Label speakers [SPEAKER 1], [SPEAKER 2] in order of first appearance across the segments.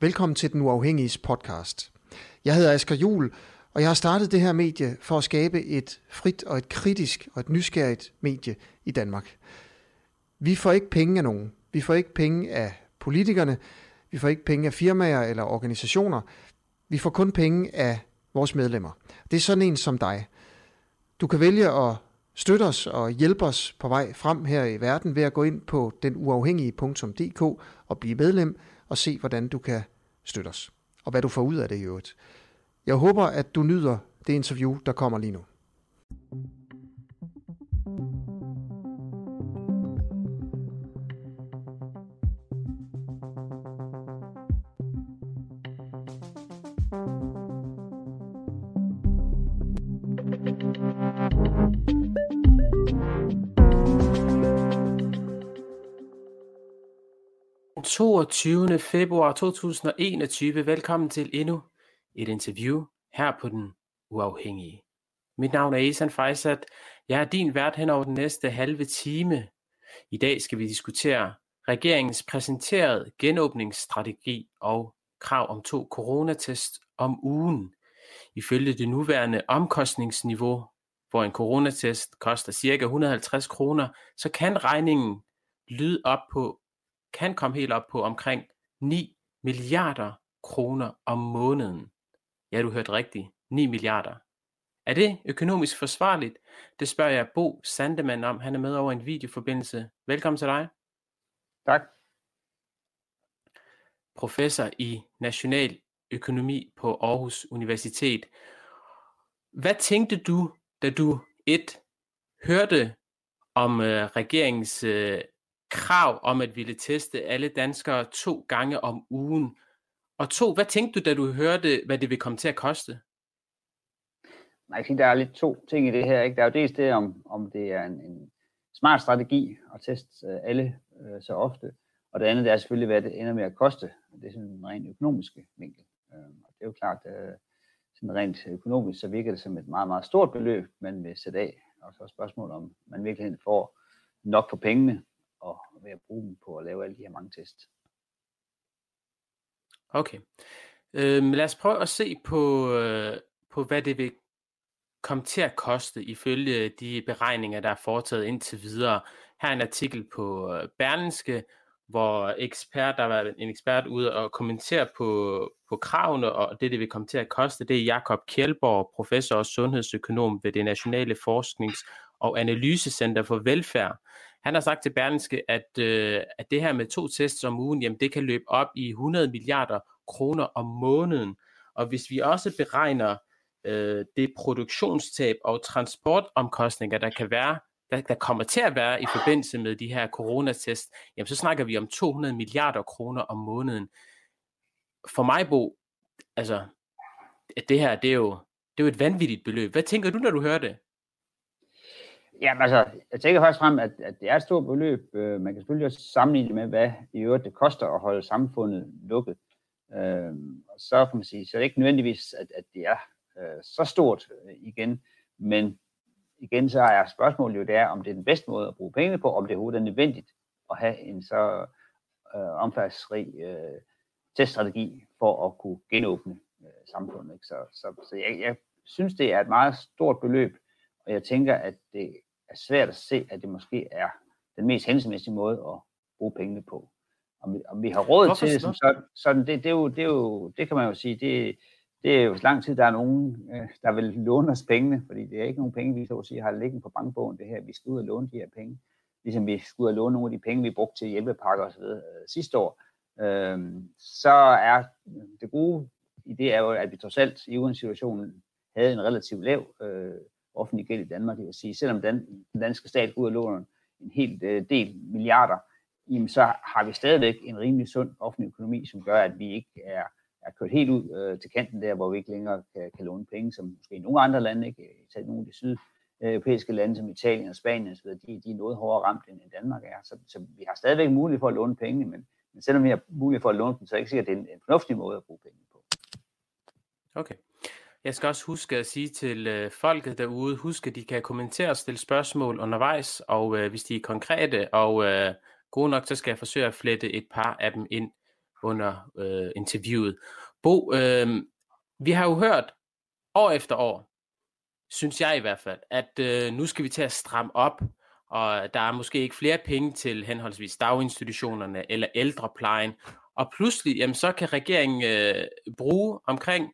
[SPEAKER 1] Velkommen til Den Uafhængige podcast. Jeg hedder Asger Jul, og jeg har startet det her medie for at skabe et frit og et kritisk og et nysgerrigt medie i Danmark. Vi får ikke penge af nogen. Vi får ikke penge af politikerne. Vi får ikke penge af firmaer eller organisationer. Vi får kun penge af vores medlemmer. Det er sådan en som dig. Du kan vælge at støtte os og hjælpe os på vej frem her i verden ved at gå ind på denuafhængige.dk og blive medlem og se, hvordan du kan støtte os. Og hvad du får ud af det i øvrigt. Jeg håber, at du nyder det interview, der kommer lige nu. 22. februar 2021. Velkommen til endnu et interview her på Den Uafhængige. Mit navn er Esan Fejsat. Jeg er din vært hen over den næste halve time. I dag skal vi diskutere regeringens præsenterede genåbningsstrategi og krav om to coronatest om ugen. Ifølge det nuværende omkostningsniveau, hvor en coronatest koster ca. 150 kroner, så kan regningen lyde op på kan komme helt op på omkring 9 milliarder kroner om måneden. Ja, du hørte rigtigt. 9 milliarder. Er det økonomisk forsvarligt? Det spørger jeg Bo Sandemann om. Han er med over en videoforbindelse. Velkommen til dig.
[SPEAKER 2] Tak.
[SPEAKER 1] Professor i national økonomi på Aarhus Universitet. Hvad tænkte du, da du et hørte om øh, regeringens øh, krav om at ville teste alle danskere to gange om ugen? Og to, hvad tænkte du, da du hørte, hvad det vil komme til at koste?
[SPEAKER 2] Jeg synes, der er lidt to ting i det her. Ikke? Der er jo dels det, om, om det er en, en smart strategi at teste øh, alle øh, så ofte. Og det andet det er selvfølgelig, hvad det ender med at koste. Det er sådan en rent økonomiske vinkel. Øh, og det er jo klart, øh, sådan rent økonomisk, så virker det som et meget, meget stort beløb, man vil sætte af. Og så er spørgsmålet, om man virkelig får nok for pengene og ved at bruge dem på at lave alle de her mange tests.
[SPEAKER 1] Okay. Øhm, lad os prøve at se på, øh, på, hvad det vil komme til at koste ifølge de beregninger, der er foretaget indtil videre. Her er en artikel på øh, Berlinske, hvor ekspert, der var en ekspert ude og kommentere på, på kravene og det, det vil komme til at koste. Det er Jakob Kjeldborg, professor og sundhedsøkonom ved det Nationale Forsknings- og Analysecenter for Velfærd, han har sagt til Berlingske, at, øh, at det her med to tests om ugen, jamen det kan løbe op i 100 milliarder kroner om måneden. Og hvis vi også beregner øh, det produktionstab og transportomkostninger, der kan være, der, der kommer til at være i forbindelse med de her coronatest, jamen så snakker vi om 200 milliarder kroner om måneden. For mig, Bo, altså, at det her, det er jo, det er jo et vanvittigt beløb. Hvad tænker du, når du hører det?
[SPEAKER 2] Ja, altså, jeg tænker først frem, at, at det er et stort beløb. Øh, man kan selvfølgelig også sammenligne det med, hvad i øvrigt det koster at holde samfundet lukket. Øh, og så kan man sige, så er det ikke nødvendigvis, at, at det er øh, så stort øh, igen, men igen så er spørgsmålet jo det er, om det er den bedste måde at bruge pengene på, om det overhovedet er nødvendigt at have en så øh, omfangsrig øh, teststrategi for at kunne genåbne øh, samfundet. Ikke? Så, så, så jeg, jeg synes, det er et meget stort beløb, og jeg tænker, at det er svært at se, at det måske er den mest hensigtsmæssige måde at bruge pengene på. Om vi, om vi har råd Hvorfor til det som sådan, sådan det, det, er jo, det, er jo, det kan man jo sige, det, det er jo så lang tid, der er nogen, øh, der vil låne os pengene, fordi det er ikke nogen penge, vi så at sige, har liggende på bankbogen, det her, vi skal ud og låne de her penge, ligesom vi skal ud og låne nogle af de penge, vi brugte til hjælpepakker osv. Øh, sidste år, øh, så er det gode i det er jo, at vi trods alt i uden situationen havde en relativt lav øh, offentlig gæld i Danmark. Det vil sige, selvom den, den danske stat går ud og låner en hel øh, del milliarder, jamen så har vi stadigvæk en rimelig sund offentlig økonomi, som gør, at vi ikke er, er kørt helt ud øh, til kanten der, hvor vi ikke længere kan, kan låne penge, som måske nogle andre lande, ikke? Tag nogle af de sydeuropæiske lande, som Italien og Spanien osv., de, de er noget hårdere ramt, end, end Danmark er. Så, så vi har stadigvæk mulighed for at låne penge, men, men selvom vi har mulighed for at låne dem, så er det ikke sikkert, at det er en, en fornuftig måde at bruge penge på.
[SPEAKER 1] Okay. Jeg skal også huske at sige til øh, folket derude, husk at de kan kommentere og stille spørgsmål undervejs, og øh, hvis de er konkrete og øh, gode nok, så skal jeg forsøge at flette et par af dem ind under øh, interviewet. Bo, øh, vi har jo hørt år efter år, synes jeg i hvert fald, at øh, nu skal vi til at stramme op, og der er måske ikke flere penge til henholdsvis daginstitutionerne eller ældreplejen, og pludselig, jamen, så kan regeringen øh, bruge omkring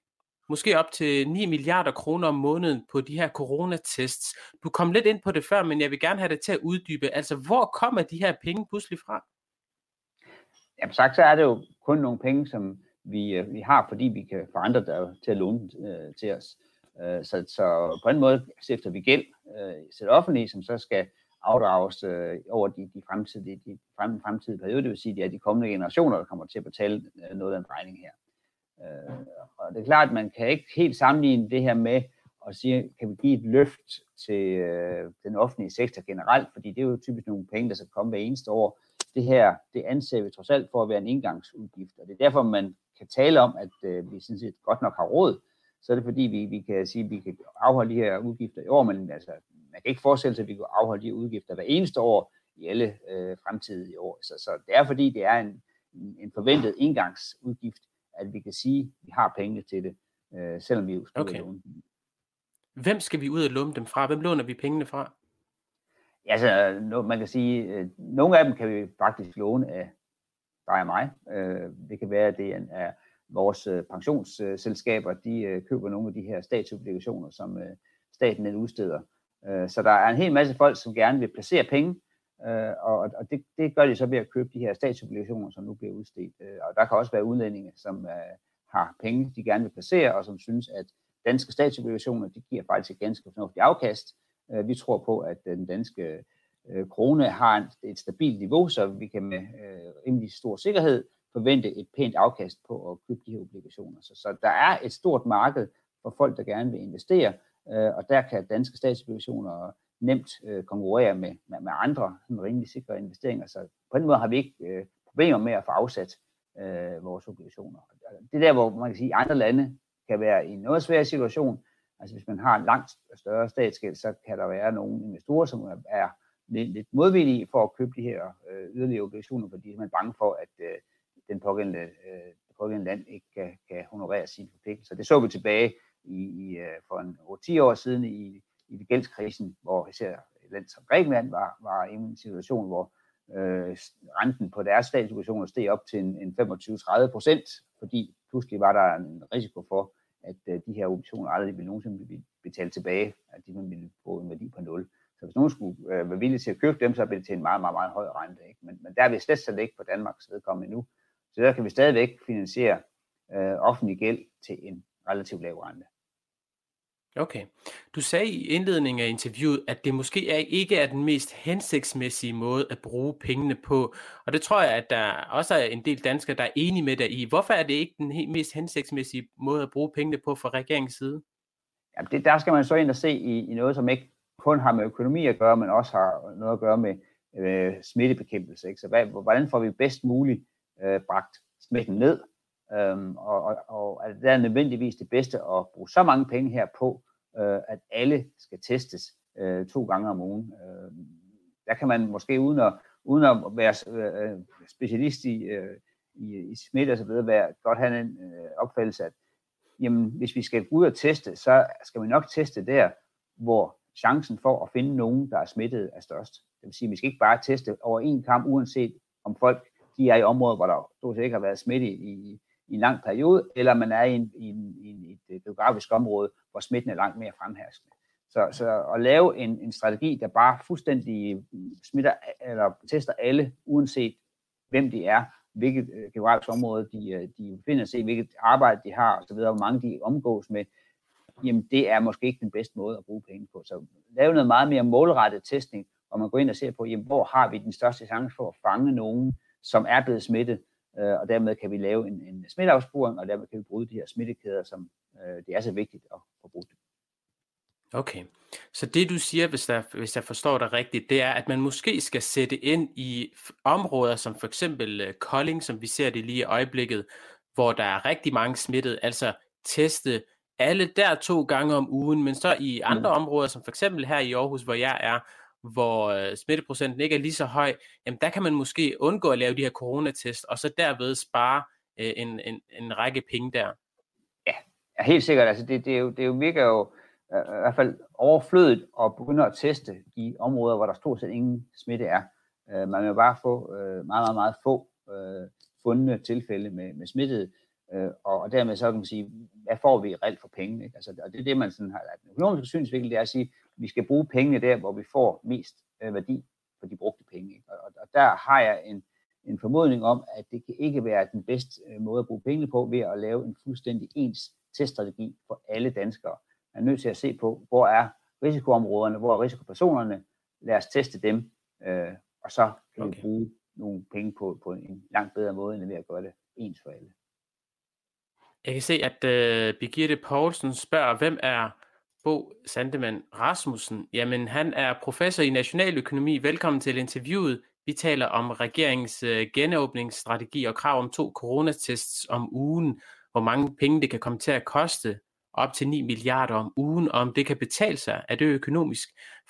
[SPEAKER 1] måske op til 9 milliarder kroner om måneden på de her coronatests. Du kom lidt ind på det før, men jeg vil gerne have det til at uddybe. Altså, hvor kommer de her penge pludselig fra?
[SPEAKER 2] Jamen sagt så er det jo kun nogle penge, som vi, øh, vi har, fordi vi kan få andre der, til at låne øh, til os. Øh, så, så på en måde sætter vi gæld øh, til det offentlige, som så skal afdrages øh, over de, de, fremtidige, de frem, fremtidige perioder, det vil sige, at det er de kommende generationer, der kommer til at betale øh, noget af den regning her. Øh, og det er klart, at man kan ikke helt sammenligne det her med at sige, kan vi give et løft til øh, den offentlige sektor generelt, fordi det er jo typisk nogle penge, der skal komme hver eneste år. Det her, det anser vi trods alt for at være en indgangsudgift, og det er derfor, man kan tale om, at øh, vi sådan set godt nok har råd, så er det fordi, vi, vi kan sige, at vi kan afholde de her udgifter i år, men altså, man kan ikke forestille sig, at vi kan afholde de her udgifter hver eneste år i alle øh, fremtidige år. Så, så det er fordi, det er en, en forventet indgangsudgift, at vi kan sige, at vi har penge til det, øh, selvom vi skal okay. låne dem.
[SPEAKER 1] Hvem skal vi ud og låne dem fra? Hvem låner vi pengene fra?
[SPEAKER 2] Ja, altså, man kan sige, øh, nogle af dem kan vi faktisk låne af dig og mig. Øh, det kan være, at det er vores øh, pensionsselskaber, de køber nogle af de her statsobligationer, som staten udsteder. Så der er en hel masse folk, som gerne vil placere penge, Øh, og, og det, det gør de så ved at købe de her statsobligationer, som nu bliver udstedt. Øh, og der kan også være udlændinge, som øh, har penge, de gerne vil placere, og som synes, at danske statsobligationer, de giver faktisk et ganske fornuftigt afkast. Vi tror på, at den danske øh, krone har et stabilt niveau, så vi kan med øh, rimelig stor sikkerhed forvente et pænt afkast på at købe de her obligationer. Så, så der er et stort marked for folk, der gerne vil investere, øh, og der kan danske statsobligationer nemt øh, konkurrere med, med, med andre sådan rimelig sikre investeringer. Så på den måde har vi ikke øh, problemer med at få afsat øh, vores obligationer. Det er der, hvor man kan sige, at andre lande kan være i en noget svær situation. Altså hvis man har en langt større statsgæld, så kan der være nogle investorer, som er lidt, lidt modvillige for at købe de her øh, yderligere obligationer, fordi man er bange for, at øh, den pågældende, øh, det pågældende land ikke kan, kan honorere sine forpligtelser. Det så vi tilbage i, i, øh, for en 10 år siden i, i gældskrisen, hvor især et land som Grækenland var, var i en situation, hvor øh, renten på deres statsobligationer steg op til en, en 25-30 procent, fordi pludselig var der en risiko for, at øh, de her obligationer aldrig ville nogensinde blive betalt tilbage, at de ville få en værdi på nul. Så hvis nogen skulle øh, være villige til at købe dem, så ville det til en meget, meget, meget høj rente. Ikke? Men, men der er vi slet slet ikke på Danmarks vedkommende nu. Så der kan vi stadigvæk finansiere øh, offentlig gæld til en relativt lav rente.
[SPEAKER 1] Okay. Du sagde i indledningen af interviewet, at det måske er, ikke er den mest hensigtsmæssige måde at bruge pengene på. Og det tror jeg, at der også er en del danskere, der er enige med dig i. Hvorfor er det ikke den mest hensigtsmæssige måde at bruge pengene på fra regeringens side?
[SPEAKER 2] Ja, det, der skal man så ind og se i, i noget, som ikke kun har med økonomi at gøre, men også har noget at gøre med øh, smittebekæmpelse. Ikke? Så hvad, hvordan får vi bedst muligt øh, bragt smitten ned? Øhm, og, og, og er det er nødvendigvis det bedste at bruge så mange penge her på, øh, at alle skal testes øh, to gange om ugen. Øh, der kan man måske uden at, uden at være øh, specialist i, øh, i, i smitte og så videre, være, godt have en øh, opfattelse, at jamen, hvis vi skal ud og teste, så skal vi nok teste der, hvor chancen for at finde nogen, der er smittet, er størst. Det vil sige, at vi skal ikke bare teste over en kamp, uanset om folk de er i områder, hvor der stort set ikke har været smitte i, i en lang periode, eller man er i, en, i, en, i et øh, geografisk område, hvor smitten er langt mere fremherskende. Så, så at lave en, en strategi, der bare fuldstændig øh, smitter eller tester alle, uanset hvem de er, hvilket øh, geografisk område de, øh, de befinder sig i, hvilket arbejde de har osv., hvor mange de omgås med, jamen det er måske ikke den bedste måde at bruge penge på. Så lave noget meget mere målrettet testning, hvor man går ind og ser på, jamen, hvor har vi den største chance for at fange nogen, som er blevet smittet, øh, og dermed kan vi lave en, en smitteafsporing, og dermed kan vi bryde de her smittekæder, som øh, det er så vigtigt at få brugt.
[SPEAKER 1] Okay, så det du siger, hvis, der, hvis jeg forstår dig rigtigt, det er, at man måske skal sætte ind i områder som for eksempel øh, Kolding, som vi ser det lige i øjeblikket, hvor der er rigtig mange smittet, altså teste alle der to gange om ugen, men så i andre mm. områder, som for eksempel her i Aarhus, hvor jeg er, hvor øh, smitteprocenten ikke er lige så høj, jamen der kan man måske undgå at lave de her coronatest, og så derved spare øh, en, en, en række penge der.
[SPEAKER 2] Ja, ja helt sikkert. Altså det, det, er jo, det er jo virker jo øh, i hvert fald overflødigt at begynde at teste i områder, hvor der stort set ingen smitte er. Øh, man vil bare få øh, meget, meget, meget få øh, fundne tilfælde med, med smittede, øh, og, og dermed så kan man sige, hvad får vi reelt for pengene? Ikke? Altså, og det er det, man sådan har, altså, den økonomiske synsvinkel, det er at sige, at vi skal bruge pengene der, hvor vi får mest øh, værdi for de brugte penge. Ikke? Og, og der har jeg en, en formodning om, at det kan ikke være den bedste øh, måde at bruge pengene på, ved at lave en fuldstændig ens teststrategi for alle danskere. Man er nødt til at se på, hvor er risikoområderne, hvor er risikopersonerne, lad os teste dem, øh, og så kan okay. vi bruge nogle penge på, på en langt bedre måde, end ved at gøre det ens for alle.
[SPEAKER 1] Jeg kan se, at uh, Birgitte Poulsen spørger, hvem er Bo Sandemann Rasmussen? Jamen, han er professor i nationaløkonomi. Velkommen til interviewet. Vi taler om regeringens øh, genåbningsstrategi og krav om to coronatests om ugen. Hvor mange penge det kan komme til at koste op til 9 milliarder om ugen, og om det kan betale sig, er det økonomisk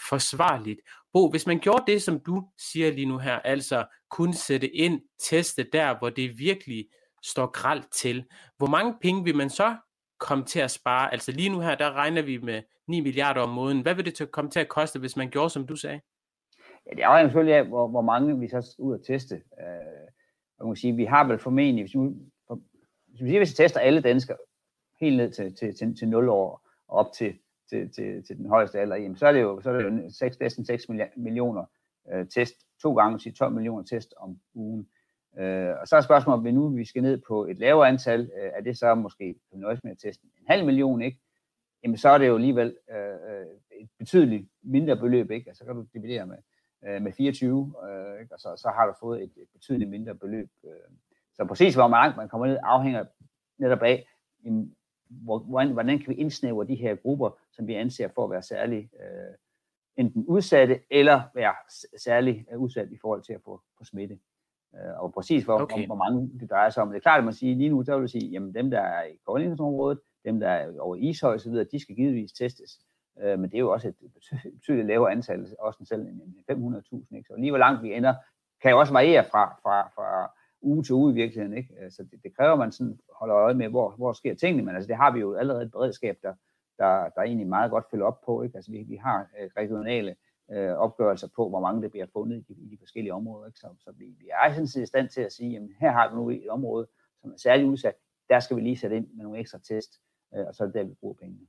[SPEAKER 1] forsvarligt. Bo, hvis man gjorde det, som du siger lige nu her, altså kun sætte ind, teste der, hvor det virkelig står gralt til, hvor mange penge vil man så komme til at spare? Altså lige nu her, der regner vi med 9 milliarder om måneden. Hvad vil det komme til at koste, hvis man gjorde, som du sagde?
[SPEAKER 2] Ja, det afhænger selvfølgelig af, hvor, hvor mange vi så skal ud og teste. Øh, man kan sige, vi har vel formentlig, hvis, vi, hvis vi siger, hvis vi tester alle danskere helt ned til, til, til, til 0 år og op til, til, til, til den højeste alder, jamen, så er det jo, så er det jo 6, næsten 6 millioner øh, test, to gange sige 12 millioner test om ugen. Øh, og så er spørgsmålet, om vi nu vi skal ned på et lavere antal, øh, er det så måske på nøjes med at teste en halv million, ikke? Jamen så er det jo alligevel øh, øh et betydeligt mindre beløb, ikke? Altså så kan du dividere med, øh, med 24, øh, ikke? og så, så har du fået et, et betydeligt mindre beløb. Øh. Så præcis hvor langt man kommer ned, afhænger netop af, jamen, hvor, hvordan, hvordan kan vi indsnævre de her grupper, som vi anser for at være særlig øh, enten udsatte, eller være særlig øh, udsat i forhold til at få, få smitte. Øh, og præcis hvor, okay. om, hvor mange det drejer sig om. Det er klart, at man siger lige nu, der vil sige, jamen dem, der er i Koldingområdet, dem, der er over Ishøj osv., de skal givetvis testes. Øh, men det er jo også et betydeligt lavere antal, også selv end 500.000. Ikke? Så lige hvor langt vi ender, kan jo også variere fra, fra, fra uge til uge i virkeligheden. Ikke? Så altså, det, det kræver, at man sådan holder øje med, hvor, hvor sker tingene, men altså, det har vi jo allerede et beredskab, der, der, der egentlig meget godt følger op på. Ikke? Altså, vi, vi har øh, regionale øh, opgørelser på, hvor mange der bliver fundet i de, i de forskellige områder. Ikke? Så, så vi, vi er sådan set i stand til at sige, at her har vi nu et område, som er særligt udsat, der skal vi lige sætte ind med nogle ekstra test, øh, og så er det der, vi bruger pengene.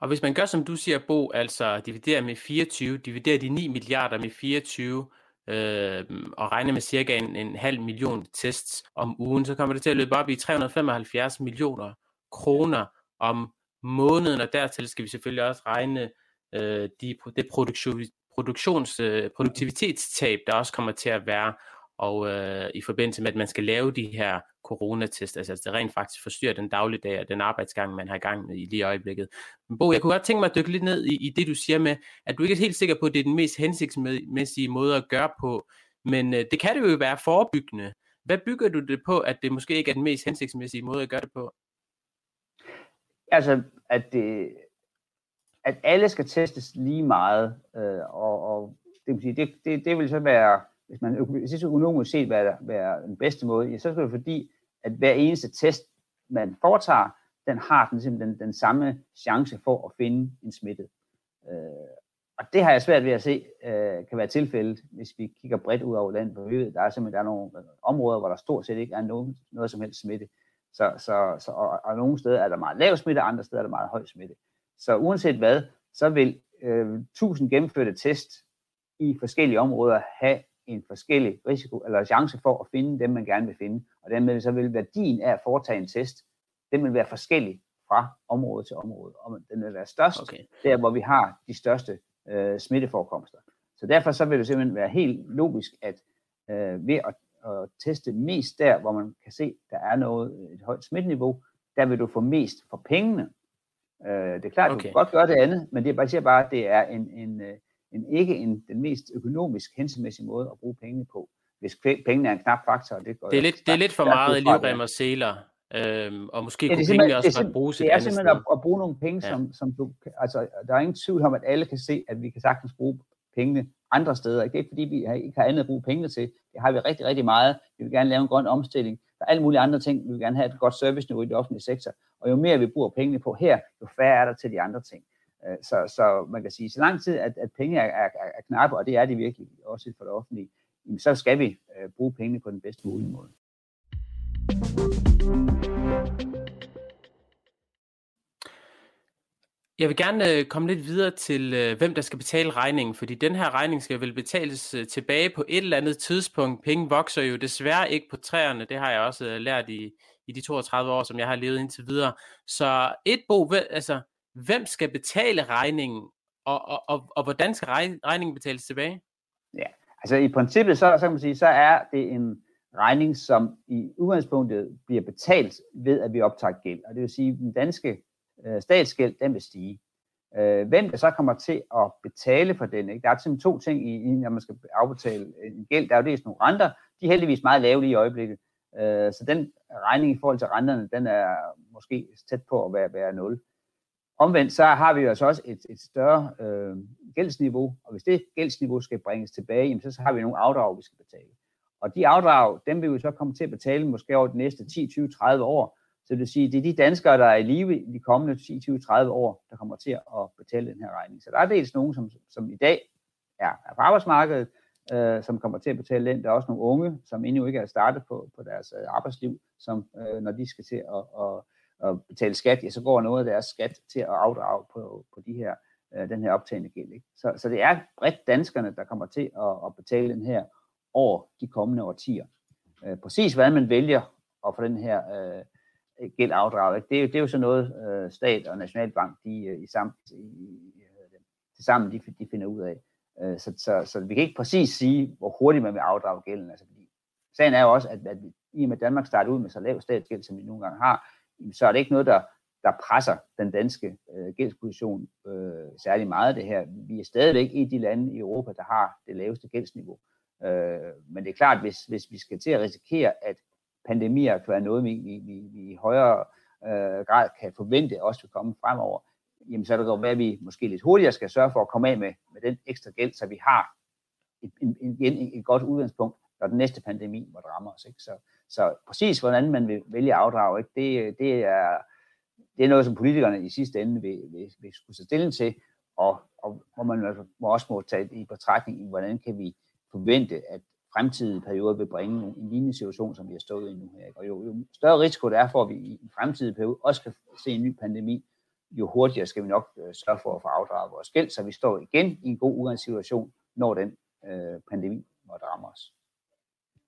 [SPEAKER 1] Og hvis man gør, som du siger, Bo, altså dividerer med 24, dividerer de 9 milliarder med 24, øh, og regner med cirka en, en halv million tests om ugen, så kommer det til at løbe op i 375 millioner kroner om måneden, og dertil skal vi selvfølgelig også regne øh, de, det produktion, produktions, øh, produktivitetstab, der også kommer til at være, og øh, i forbindelse med, at man skal lave de her coronatest, altså det rent faktisk forstyrrer den dagligdag og den arbejdsgang, man har i gang med i lige øjeblikket. Men Bo, jeg kunne godt tænke mig at dykke lidt ned i, i det, du siger med, at du ikke er helt sikker på, at det er den mest hensigtsmæssige måde at gøre på, men øh, det kan det jo være forebyggende. Hvad bygger du det på, at det måske ikke er den mest hensigtsmæssige måde at gøre det på?
[SPEAKER 2] Altså, at det, at alle skal testes lige meget, øh, og, og det, vil sige, det, det, det vil så være, hvis man hvis økonomisk set være, være den bedste måde, ja, så skal det fordi, at hver eneste test, man foretager, den har den, simpelthen den samme chance for at finde en smittet. Øh, og det har jeg svært ved at se, øh, kan være tilfældet, hvis vi kigger bredt ud over landet på ved, Der er simpelthen der er nogle øh, områder, hvor der stort set ikke er nogen, noget som helst smitte. Så, så, så, og, og nogle steder er der meget lav smitte, andre steder er der meget høj smitte. Så uanset hvad, så vil øh, 1000 gennemførte test i forskellige områder have en forskellig risiko eller chance for at finde dem, man gerne vil finde. Og dermed så vil værdien af at foretage en test, den vil være forskellig fra område til område. Og den vil være størst okay. der, hvor vi har de største øh, smitteforekomster. Så derfor så vil det simpelthen være helt logisk, at øh, ved at, at teste mest der, hvor man kan se, der er noget et højt smitteniveau, der vil du få mest for pengene. Øh, det er klart, okay. du kan godt gøre det andet, men det er bare, siger bare, at det er en, en, øh, en, ikke en, den mest økonomisk hensigtsmæssige måde at bruge penge på, hvis pengene er en knap faktor.
[SPEAKER 1] Det, går det, er, lidt, det er lidt for meget livrem og seler, øhm, og måske ja, kunne pengene også godt bruges
[SPEAKER 2] Det er simpelthen at, at bruge nogle penge, ja. som, som du, altså der er ingen tvivl om, at alle kan se, at vi kan sagtens bruge pengene andre steder. Det er ikke fordi, vi ikke har andet at bruge pengene til. Det har vi rigtig, rigtig meget. Vi vil gerne lave en grøn omstilling. Der er alle mulige andre ting. Vi vil gerne have et godt serviceniveau i det offentlige sektor. Og jo mere vi bruger pengene på her, jo færre er der til de andre ting. Øh, så, så man kan sige, så lang tid, at, at penge er, er, er knappe, og det er det virkelig også for det offentlige, så skal vi øh, bruge pengene på den bedste mulige måde.
[SPEAKER 1] Jeg vil gerne øh, komme lidt videre til, øh, hvem der skal betale regningen, fordi den her regning skal vel betales øh, tilbage på et eller andet tidspunkt. Penge vokser jo desværre ikke på træerne, det har jeg også øh, lært i, i de 32 år, som jeg har levet indtil videre. Så et bo, altså, hvem skal betale regningen, og, og, og, og hvordan skal regningen betales tilbage?
[SPEAKER 2] Ja, altså i princippet, så, så kan man sige, så er det en regning, som i udgangspunktet bliver betalt ved, at vi optager gæld. Og det vil sige, at den danske øh, statsgæld, den vil stige. Øh, hvem der så kommer til at betale for den, ikke? der er simpelthen to ting, i, når man skal afbetale en gæld. Der er jo dels nogle renter, de er heldigvis meget lave lige i øjeblikket. Øh, så den regning i forhold til renterne, den er måske tæt på at være, være 0. Omvendt så har vi jo altså også et, et større øh, gældsniveau, og hvis det gældsniveau skal bringes tilbage, jamen så, så har vi nogle afdrag, vi skal betale. Og de afdrag, dem vil vi så komme til at betale måske over de næste 10, 20, 30 år. Så det vil sige, det er de danskere, der er i live i de kommende 10, 20, 30 år, der kommer til at betale den her regning. Så der er dels nogen, som, som i dag er, er på arbejdsmarkedet, øh, som kommer til at betale den. Der er også nogle unge, som endnu ikke er startet på, på deres øh, arbejdsliv, som øh, når de skal til at, at, at betale skat, ja, så går noget af deres skat til at afdrage på, på de her, øh, den her optagende gæld. Ikke? Så, så det er bredt danskerne, der kommer til at, at betale den her over de kommende årtier. Øh, præcis hvad man vælger at få den her øh, gæld afdraget, ikke? Det, er, det er jo så noget, øh, stat og nationalbank, de øh, i sam, i, øh, sammen de, de finder ud af. Øh, så, så, så vi kan ikke præcis sige, hvor hurtigt man vil afdrage gælden. Altså, fordi sagen er jo også, at, at i og med Danmark starter ud med så lav statsgæld, som vi nogle gange har, så er det ikke noget, der, der presser den danske øh, gældsposition øh, særlig meget det her. Vi er stadigvæk i de lande i Europa, der har det laveste gældsniveau. Øh, men det er klart, hvis, hvis vi skal til at risikere, at pandemier kan være noget, vi, vi, vi, vi i højere øh, grad kan forvente også vil komme fremover, jamen så er det godt med, at vi måske lidt hurtigere skal sørge for at komme af med, med den ekstra gæld, så vi har et, en, en, et godt udgangspunkt, når den næste pandemi måtte ramme os. Ikke? Så, så præcis hvordan man vil vælge at afdrage, ikke? Det, det, er, det er noget, som politikerne i sidste ende vil, vil, vil skulle tage stilling til, og, og hvor man altså må også må tage i betragtning, hvordan kan vi forvente, at fremtidige periode vil bringe en lignende situation, som vi har stået i nu her. Og jo, jo større risiko det er for, at vi i en fremtidig periode også kan se en ny pandemi, jo hurtigere skal vi nok øh, sørge for at få afdraget vores gæld, så vi står igen i en god udgangssituation, når den øh, pandemi måtte ramme os.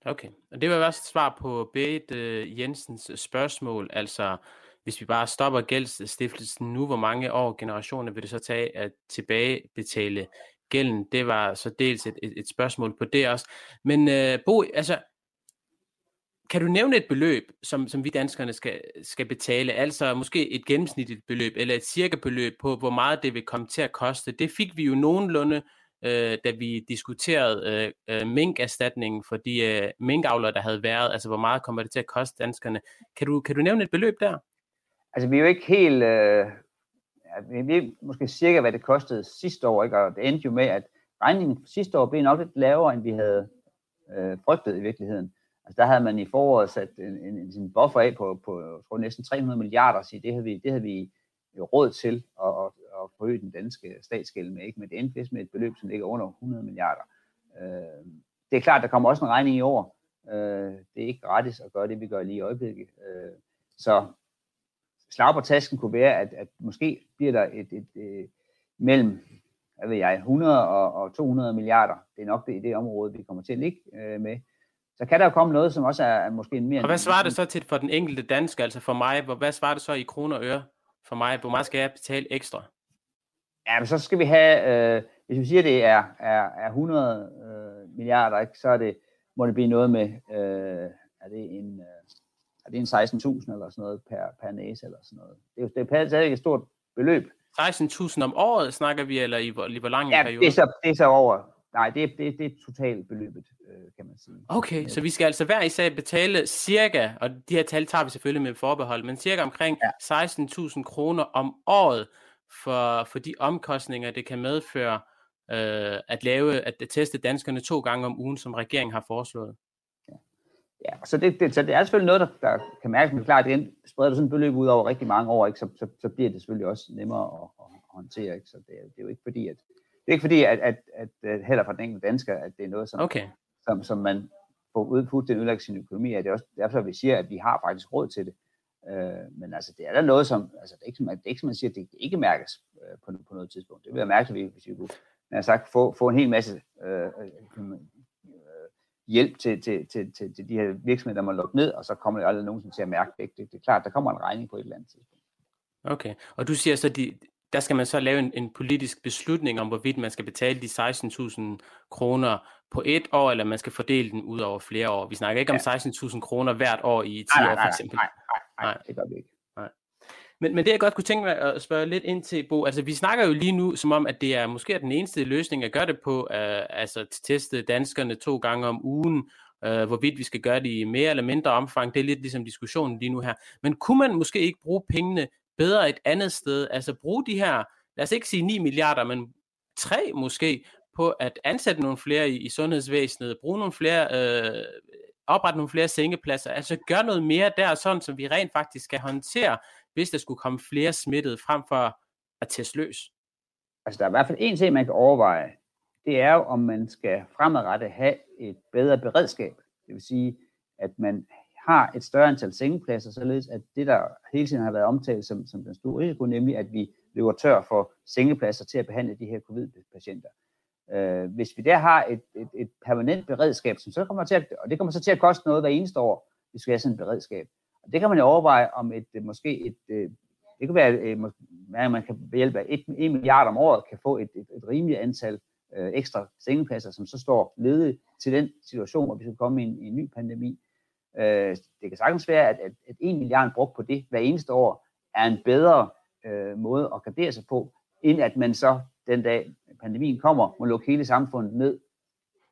[SPEAKER 1] Okay, og det var også et svar på Berit øh, Jensens øh, spørgsmål, altså hvis vi bare stopper gældsstiftelsen nu, hvor mange år generationer vil det så tage at tilbagebetale gælden? Det var så dels et, et, et spørgsmål på det også. Men øh, Bo, altså, kan du nævne et beløb, som, som vi danskerne skal, skal betale, altså måske et gennemsnitligt beløb, eller et cirka beløb på, hvor meget det vil komme til at koste? Det fik vi jo nogenlunde, øh, da vi diskuterede øh, øh, minkerstatningen for de øh, minkavlere, der havde været, altså hvor meget kommer det til at koste danskerne? Kan du, kan du nævne et beløb der?
[SPEAKER 2] Altså vi er jo ikke helt, øh, ja, vi ved måske cirka, hvad det kostede sidste år, ikke? og det endte jo med, at regningen sidste år blev nok lidt lavere, end vi havde øh, frygtet i virkeligheden. Altså der havde man i foråret sat en, en, en, buffer af på, på tror, næsten 300 milliarder, så det havde vi, det havde vi jo råd til at, at, at forøge den danske statsgæld med, ikke? men det endte med et beløb, som ligger under 100 milliarder. Øh, det er klart, der kommer også en regning i år. Øh, det er ikke gratis at gøre det, vi gør lige i øjeblikket. Øh, så slag på tasken kunne være, at, at måske bliver der et, et, et mellem hvad ved jeg, 100 og, og 200 milliarder. Det er nok det, det område, vi kommer til at ligge øh, med. Så kan der jo komme noget, som også er, er måske en mere...
[SPEAKER 1] Og hvad svarer det så til for den enkelte dansker, altså for mig? Hvad svarer det så i kroner og øre for mig? Hvor meget skal jeg betale ekstra?
[SPEAKER 2] Ja, men så skal vi have, øh, hvis vi siger, det er, er, er 100 øh, milliarder, ikke, så er det, må det blive noget med, øh, er det en, øh, er det en 16.000 eller sådan noget per, per næse eller sådan noget. Det er, det er stadig et stort beløb.
[SPEAKER 1] 16.000 om året snakker vi, eller i hvor, i hvor lang
[SPEAKER 2] ja,
[SPEAKER 1] periode?
[SPEAKER 2] det er så, det er så over, nej, det er, det, det er totalt beløbet, øh, kan man sige.
[SPEAKER 1] Okay, så vi skal altså hver især betale cirka, og de her tal tager vi selvfølgelig med forbehold, men cirka omkring ja. 16.000 kroner om året for, for de omkostninger, det kan medføre øh, at lave, at teste danskerne to gange om ugen, som regeringen har foreslået.
[SPEAKER 2] Ja, så det, det, så det er selvfølgelig noget, der, der kan mærkes, men klart, det spreder du sådan et beløb ud over rigtig mange år, ikke, så, så, så bliver det selvfølgelig også nemmere at, at håndtere. Ikke? Så det, det er jo ikke fordi, at, det er ikke fordi, at, at, at, at heller for den enkelte dansker, at det er noget, som,
[SPEAKER 1] okay.
[SPEAKER 2] som, som man får ud, den ødelægge sin økonomi. At det er også derfor, vi siger, at vi har faktisk råd til det. Øh, men altså, det er da noget, som, altså, det er ikke, som, det er ikke som man siger, at det ikke mærkes øh, på, på noget tidspunkt. Det vil jeg mærke, hvis vi kunne jeg sagt, få, få en hel masse øh, hjælp til, til, til, til, til de her virksomheder, der må lukke ned, og så kommer det aldrig nogensinde til at mærke det. Det, det er klart, der kommer en regning på et eller andet tidspunkt.
[SPEAKER 1] Okay, og du siger så, de, der skal man så lave en, en politisk beslutning om, hvorvidt man skal betale de 16.000 kroner på et år, eller man skal fordele den ud over flere år. Vi snakker ikke ja. om 16.000 kroner hvert år i 10
[SPEAKER 2] nej, nej,
[SPEAKER 1] år, for eksempel.
[SPEAKER 2] Nej, nej, nej, nej, det gør vi ikke.
[SPEAKER 1] Men, men det jeg godt kunne tænke mig at spørge lidt ind til, Bo, altså vi snakker jo lige nu som om, at det er måske den eneste løsning at gøre det på, uh, altså at teste danskerne to gange om ugen, uh, hvorvidt vi skal gøre det i mere eller mindre omfang, det er lidt ligesom diskussionen lige nu her. Men kunne man måske ikke bruge pengene bedre et andet sted, altså bruge de her, lad os ikke sige 9 milliarder, men 3 måske, på at ansætte nogle flere i, i sundhedsvæsenet, bruge nogle flere, øh, oprette nogle flere sengepladser, altså gøre noget mere der, sådan som vi rent faktisk skal håndtere hvis der skulle komme flere smittede, frem for at teste løs?
[SPEAKER 2] Altså, der er i hvert fald en ting, man kan overveje. Det er jo, om man skal fremadrettet have et bedre beredskab. Det vil sige, at man har et større antal sengepladser, således at det, der hele tiden har været omtalt som, som den store risiko, nemlig at vi løber tør for sengepladser til at behandle de her covid-patienter. Øh, hvis vi der har et, et, et permanent beredskab, som så kommer til at, og det kommer så til at koste noget hver eneste år, hvis vi have sådan et beredskab, og det kan man jo overveje om et, øh, måske et, øh, det kan være, øh, at man kan ved hjælp af 1, 1 milliard om året kan få et, et, et rimeligt antal øh, ekstra sengepladser, som så står ledige til den situation, hvor vi skal komme i en, i en ny pandemi. Øh, det kan sagtens være, at, at, at 1 milliard brugt på det hver eneste år er en bedre øh, måde at gardere sig på, end at man så den dag pandemien kommer, må lukke hele samfundet ned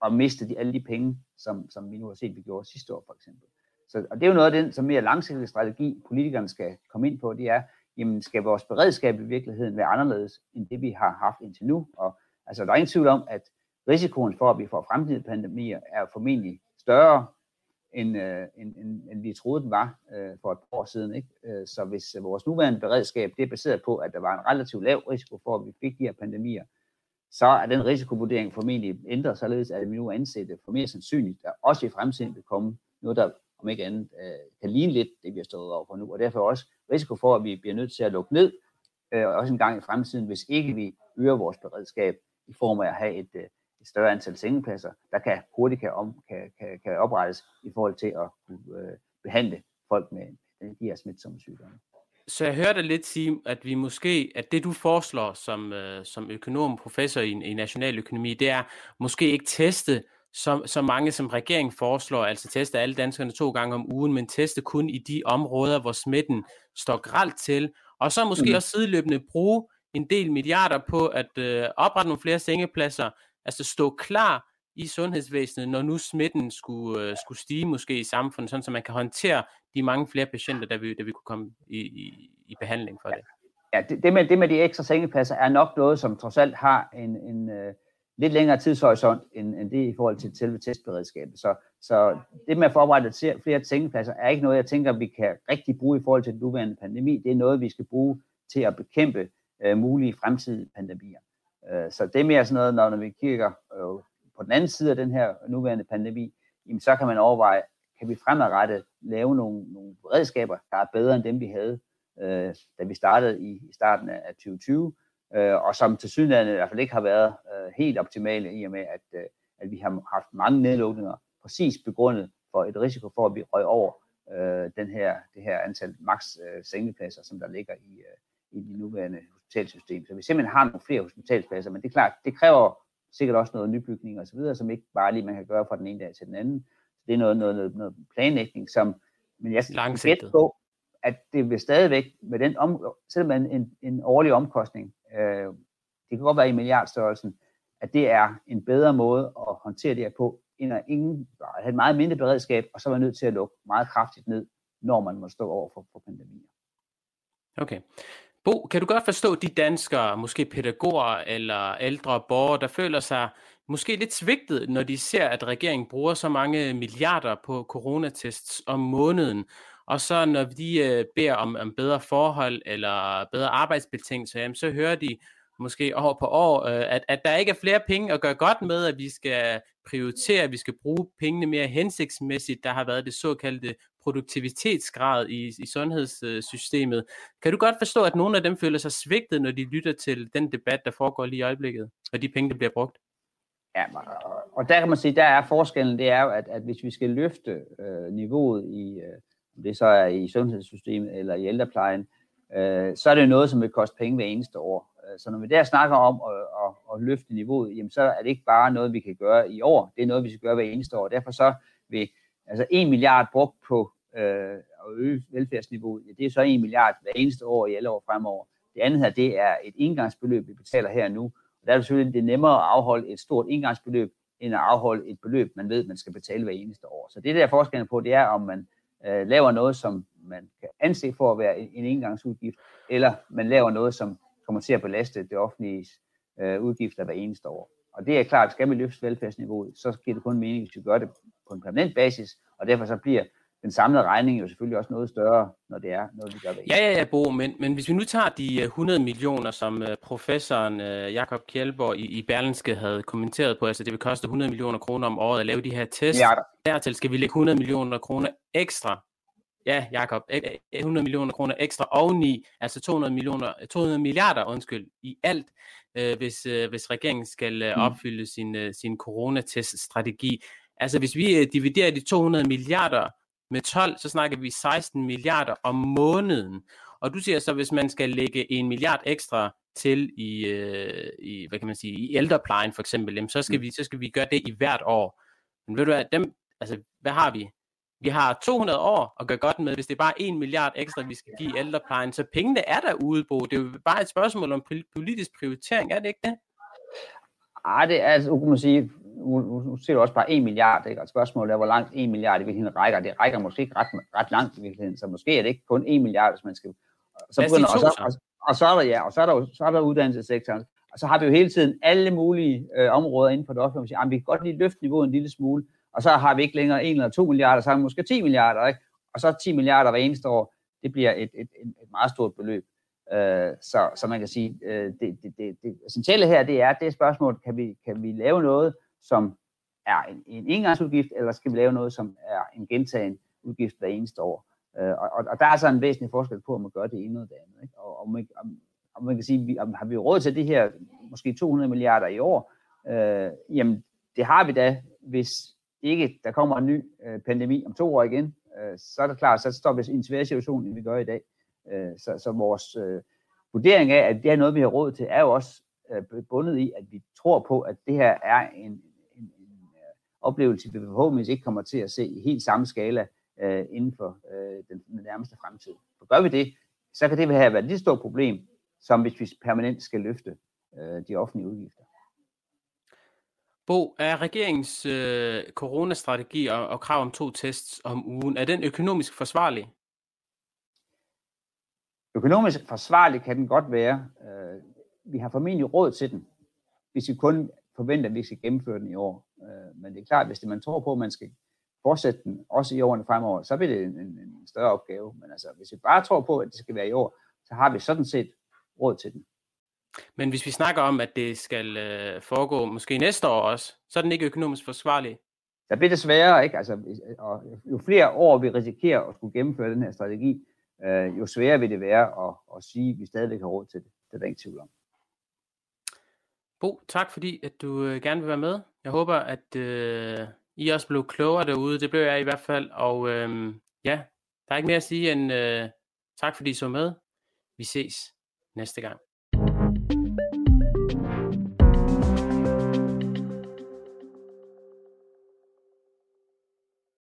[SPEAKER 2] og miste de, alle de penge, som, som vi nu har set, vi gjorde sidste år for eksempel. Så, og det er jo noget af den, som mere langsigtet strategi, politikerne skal komme ind på, det er, jamen skal vores beredskab i virkeligheden være anderledes, end det vi har haft indtil nu? Og altså, der er ingen tvivl om, at risikoen for, at vi får fremtidige pandemier, er formentlig større, end, øh, end, end, end vi troede, den var øh, for et par år siden. Ikke? Øh, så hvis vores nuværende beredskab det er baseret på, at der var en relativt lav risiko for, at vi fik de her pandemier, så er den risikovurdering formentlig ændret således, at vi nu anser det for mere sandsynligt, at også i fremtiden vil komme noget, der om ikke andet, øh, kan ligne lidt det, vi har stået over for nu. Og derfor også risiko for, at vi bliver nødt til at lukke ned, øh, også en gang i fremtiden, hvis ikke vi øger vores beredskab i form af at have et, øh, et større antal sengepladser, der kan hurtigt kan, om, kan, kan, kan oprettes i forhold til at kunne øh, behandle folk med de her smitsomme sygdomme.
[SPEAKER 1] Så jeg hørte lidt sige, at vi måske, at det du foreslår som, øh, som økonom, professor i, i nationaløkonomi, det er måske ikke teste så, så mange som regeringen foreslår, altså teste alle danskerne to gange om ugen, men teste kun i de områder, hvor smitten står gralt til, og så måske mm. også sideløbende bruge en del milliarder på at øh, oprette nogle flere sengepladser, altså stå klar i sundhedsvæsenet, når nu smitten skulle, øh, skulle stige måske i samfundet, sådan så man kan håndtere de mange flere patienter, der vi, der vi kunne komme i, i, i behandling for det.
[SPEAKER 2] Ja, det, det, med, det med de ekstra sengepladser er nok noget, som trods alt har en, en, øh, lidt længere tidshorisont end, end det i forhold til selve testberedskabet. Så, så det med at få oprettet flere tænkepladser er ikke noget, jeg tænker, vi kan rigtig bruge i forhold til den nuværende pandemi. Det er noget, vi skal bruge til at bekæmpe øh, mulige fremtidige pandemier. Øh, så det er mere sådan noget, når, når vi kigger øh, på den anden side af den her nuværende pandemi, jamen, så kan man overveje, kan vi fremadrettet lave nogle, nogle redskaber, der er bedre end dem, vi havde, øh, da vi startede i, i starten af 2020, øh, og som til synligheden i hvert fald ikke har været øh, helt optimale i og med, at, øh, at vi har haft mange nedlukninger, præcis begrundet for et risiko for, at vi røg over øh, den her, det her antal maks øh, sengepladser, som der ligger i, øh, i det nuværende hospitalsystem. Så vi simpelthen har nogle flere hospitalspladser, men det er klart, det kræver sikkert også noget nybygning og så videre, som ikke bare lige man kan gøre fra den ene dag til den anden. Så det er noget, noget, noget, noget planlægning, som men jeg skal gætte på, at det vil stadigvæk, med den om, selvom en, en årlig omkostning øh, det kan godt være i milliardstørrelsen, at det er en bedre måde at håndtere det her på, end at ingen, at have et meget mindre beredskab, og så være nødt til at lukke meget kraftigt ned, når man må stå over for, for pandemier.
[SPEAKER 1] Okay. Bo, kan du godt forstå de danskere, måske pædagoger eller ældre borgere, der føler sig måske lidt svigtet, når de ser, at regeringen bruger så mange milliarder på coronatests om måneden, og så når de øh, beder om, om bedre forhold eller bedre arbejdsbetingelser, jamen, så hører de måske år på år, øh, at, at der ikke er flere penge at gøre godt med, at vi skal prioritere, at vi skal bruge pengene mere hensigtsmæssigt. Der har været det såkaldte produktivitetsgrad i, i sundhedssystemet. Kan du godt forstå, at nogle af dem føler sig svigtet, når de lytter til den debat, der foregår lige i øjeblikket, og de penge, der bliver brugt?
[SPEAKER 2] Ja, og der kan man sige, der er forskellen, det er jo, at, at hvis vi skal løfte øh, niveauet i, øh, om det så er i sundhedssystemet eller i ældreplejen, øh, så er det noget, som vil koste penge hver eneste år. Øh, så når vi der snakker om at, at, at løfte niveauet, jamen så er det ikke bare noget, vi kan gøre i år. Det er noget, vi skal gøre hver eneste år. Derfor så vil altså 1 milliard brugt på øh, at øge velfærdsniveauet, ja, det er så 1 milliard hver eneste år i alle år fremover. Det andet her, det er et indgangsbeløb, vi betaler her nu. Og der er det selvfølgelig det er nemmere at afholde et stort indgangsbeløb, end at afholde et beløb, man ved, man skal betale hver eneste år. Så det der forskellen på, det er, om man øh, laver noget, som man kan anse for at være en, en engangsudgift, eller man laver noget, som kommer til at belaste det offentlige øh, udgifter hver eneste år. Og det er klart, at skal vi løfte velfærdsniveauet, så giver det kun mening, hvis vi gør det på en permanent basis, og derfor så bliver den samlede regning jo selvfølgelig også noget større, når det er noget, vi gør ved.
[SPEAKER 1] Ja, ja, ja, Bo, men, men hvis vi nu tager de 100 øh, millioner, som uh, professoren uh, Jakob Kjellborg i, i Berlinske havde kommenteret på, altså det vil koste 100 millioner kroner om året at lave de her tests. Ja, Dertil skal vi lægge 100 millioner kroner ekstra ja, Jakob, 100 millioner kroner ekstra oveni, altså 200, millioner, 200 milliarder undskyld, i alt, øh, hvis, øh, hvis regeringen skal øh, mm. opfylde sin, øh, sin coronateststrategi. Altså hvis vi øh, dividerer de 200 milliarder med 12, så snakker vi 16 milliarder om måneden. Og du siger så, hvis man skal lægge en milliard ekstra til i, øh, i hvad kan man sige, i ældreplejen for eksempel, jamen, så, skal mm. vi, så skal vi gøre det i hvert år. Men ved du hvad, dem, altså, hvad har vi? Vi har 200 år at gøre godt med, hvis det er bare 1 milliard ekstra, vi skal give ældreplejen. Så pengene er der ude, Bo. Det er jo bare et spørgsmål om politisk prioritering, er det ikke det?
[SPEAKER 2] Ej, det er, altså, kan man sige, nu, nu ser du også bare 1 milliard, ikke? og spørgsmålet er, hvor langt 1 milliard i virkeligheden rækker. Det rækker måske ikke ret, ret langt i virkeligheden, så måske er det ikke kun 1 milliard, hvis man skal...
[SPEAKER 1] Så begynder, og, så,
[SPEAKER 2] og, og, så er der, ja, og så er der, så er der uddannelsessektoren, og så har vi jo hele tiden alle mulige øh, områder inden for det offentlige, siger, at vi kan godt lige løfte niveauet en lille smule, og så har vi ikke længere 1 eller 2 milliarder, så har vi måske 10 milliarder, ikke? og så 10 milliarder hver eneste år, det bliver et, et, et, et meget stort beløb. Øh, så, så man kan sige, øh, det, det, det, det essentielle her, det er, det spørgsmål, kan vi, kan vi lave noget, som er en, en engangsudgift, eller skal vi lave noget, som er en gentagen udgift hver eneste år? Øh, og, og der er så en væsentlig forskel på, om man gør det ene eller det andet. Ikke? Og, og, man, om, om man kan sige, vi, om, har vi råd til det her, måske 200 milliarder i år? Øh, jamen, det har vi da, hvis ikke der kommer en ny øh, pandemi om to år igen, øh, så er det klart, så står vi i en svær situation, end vi gør i dag. Øh, så, så vores øh, vurdering af, at det er noget, vi har råd til, er jo også bundet i, at vi tror på, at det her er en, en, en øh, oplevelse, vi forhåbentlig ikke kommer til at se i helt samme skala øh, inden for øh, den, den nærmeste fremtid. For gør vi det, så kan det have været et lige stort problem, som hvis vi permanent skal løfte øh, de offentlige udgifter.
[SPEAKER 1] Bo, er regeringens øh, coronastrategi og, og krav om to tests om ugen, er den økonomisk forsvarlig?
[SPEAKER 2] Økonomisk forsvarlig kan den godt være. Øh, vi har formentlig råd til den, hvis vi kun forventer, at vi skal gennemføre den i år. Øh, men det er klart, hvis det, man tror på, at man skal fortsætte den, også i årene fremover, så bliver det en, en, en større opgave. Men altså, hvis vi bare tror på, at det skal være i år, så har vi sådan set råd til den.
[SPEAKER 1] Men hvis vi snakker om, at det skal øh, foregå måske næste år også, så er den ikke økonomisk forsvarlig.
[SPEAKER 2] Der bliver det sværere, ikke? Altså, og jo flere år vi risikerer at skulle gennemføre den her strategi, øh, jo sværere vil det være at, at sige, at vi stadigvæk har råd til det. Det er der ingen tvivl om.
[SPEAKER 1] Bo, tak fordi at du øh, gerne vil være med. Jeg håber, at øh, I også blev klogere derude. Det blev jeg i hvert fald. Og øh, ja, der er ikke mere at sige end øh, tak fordi I så med. Vi ses næste gang.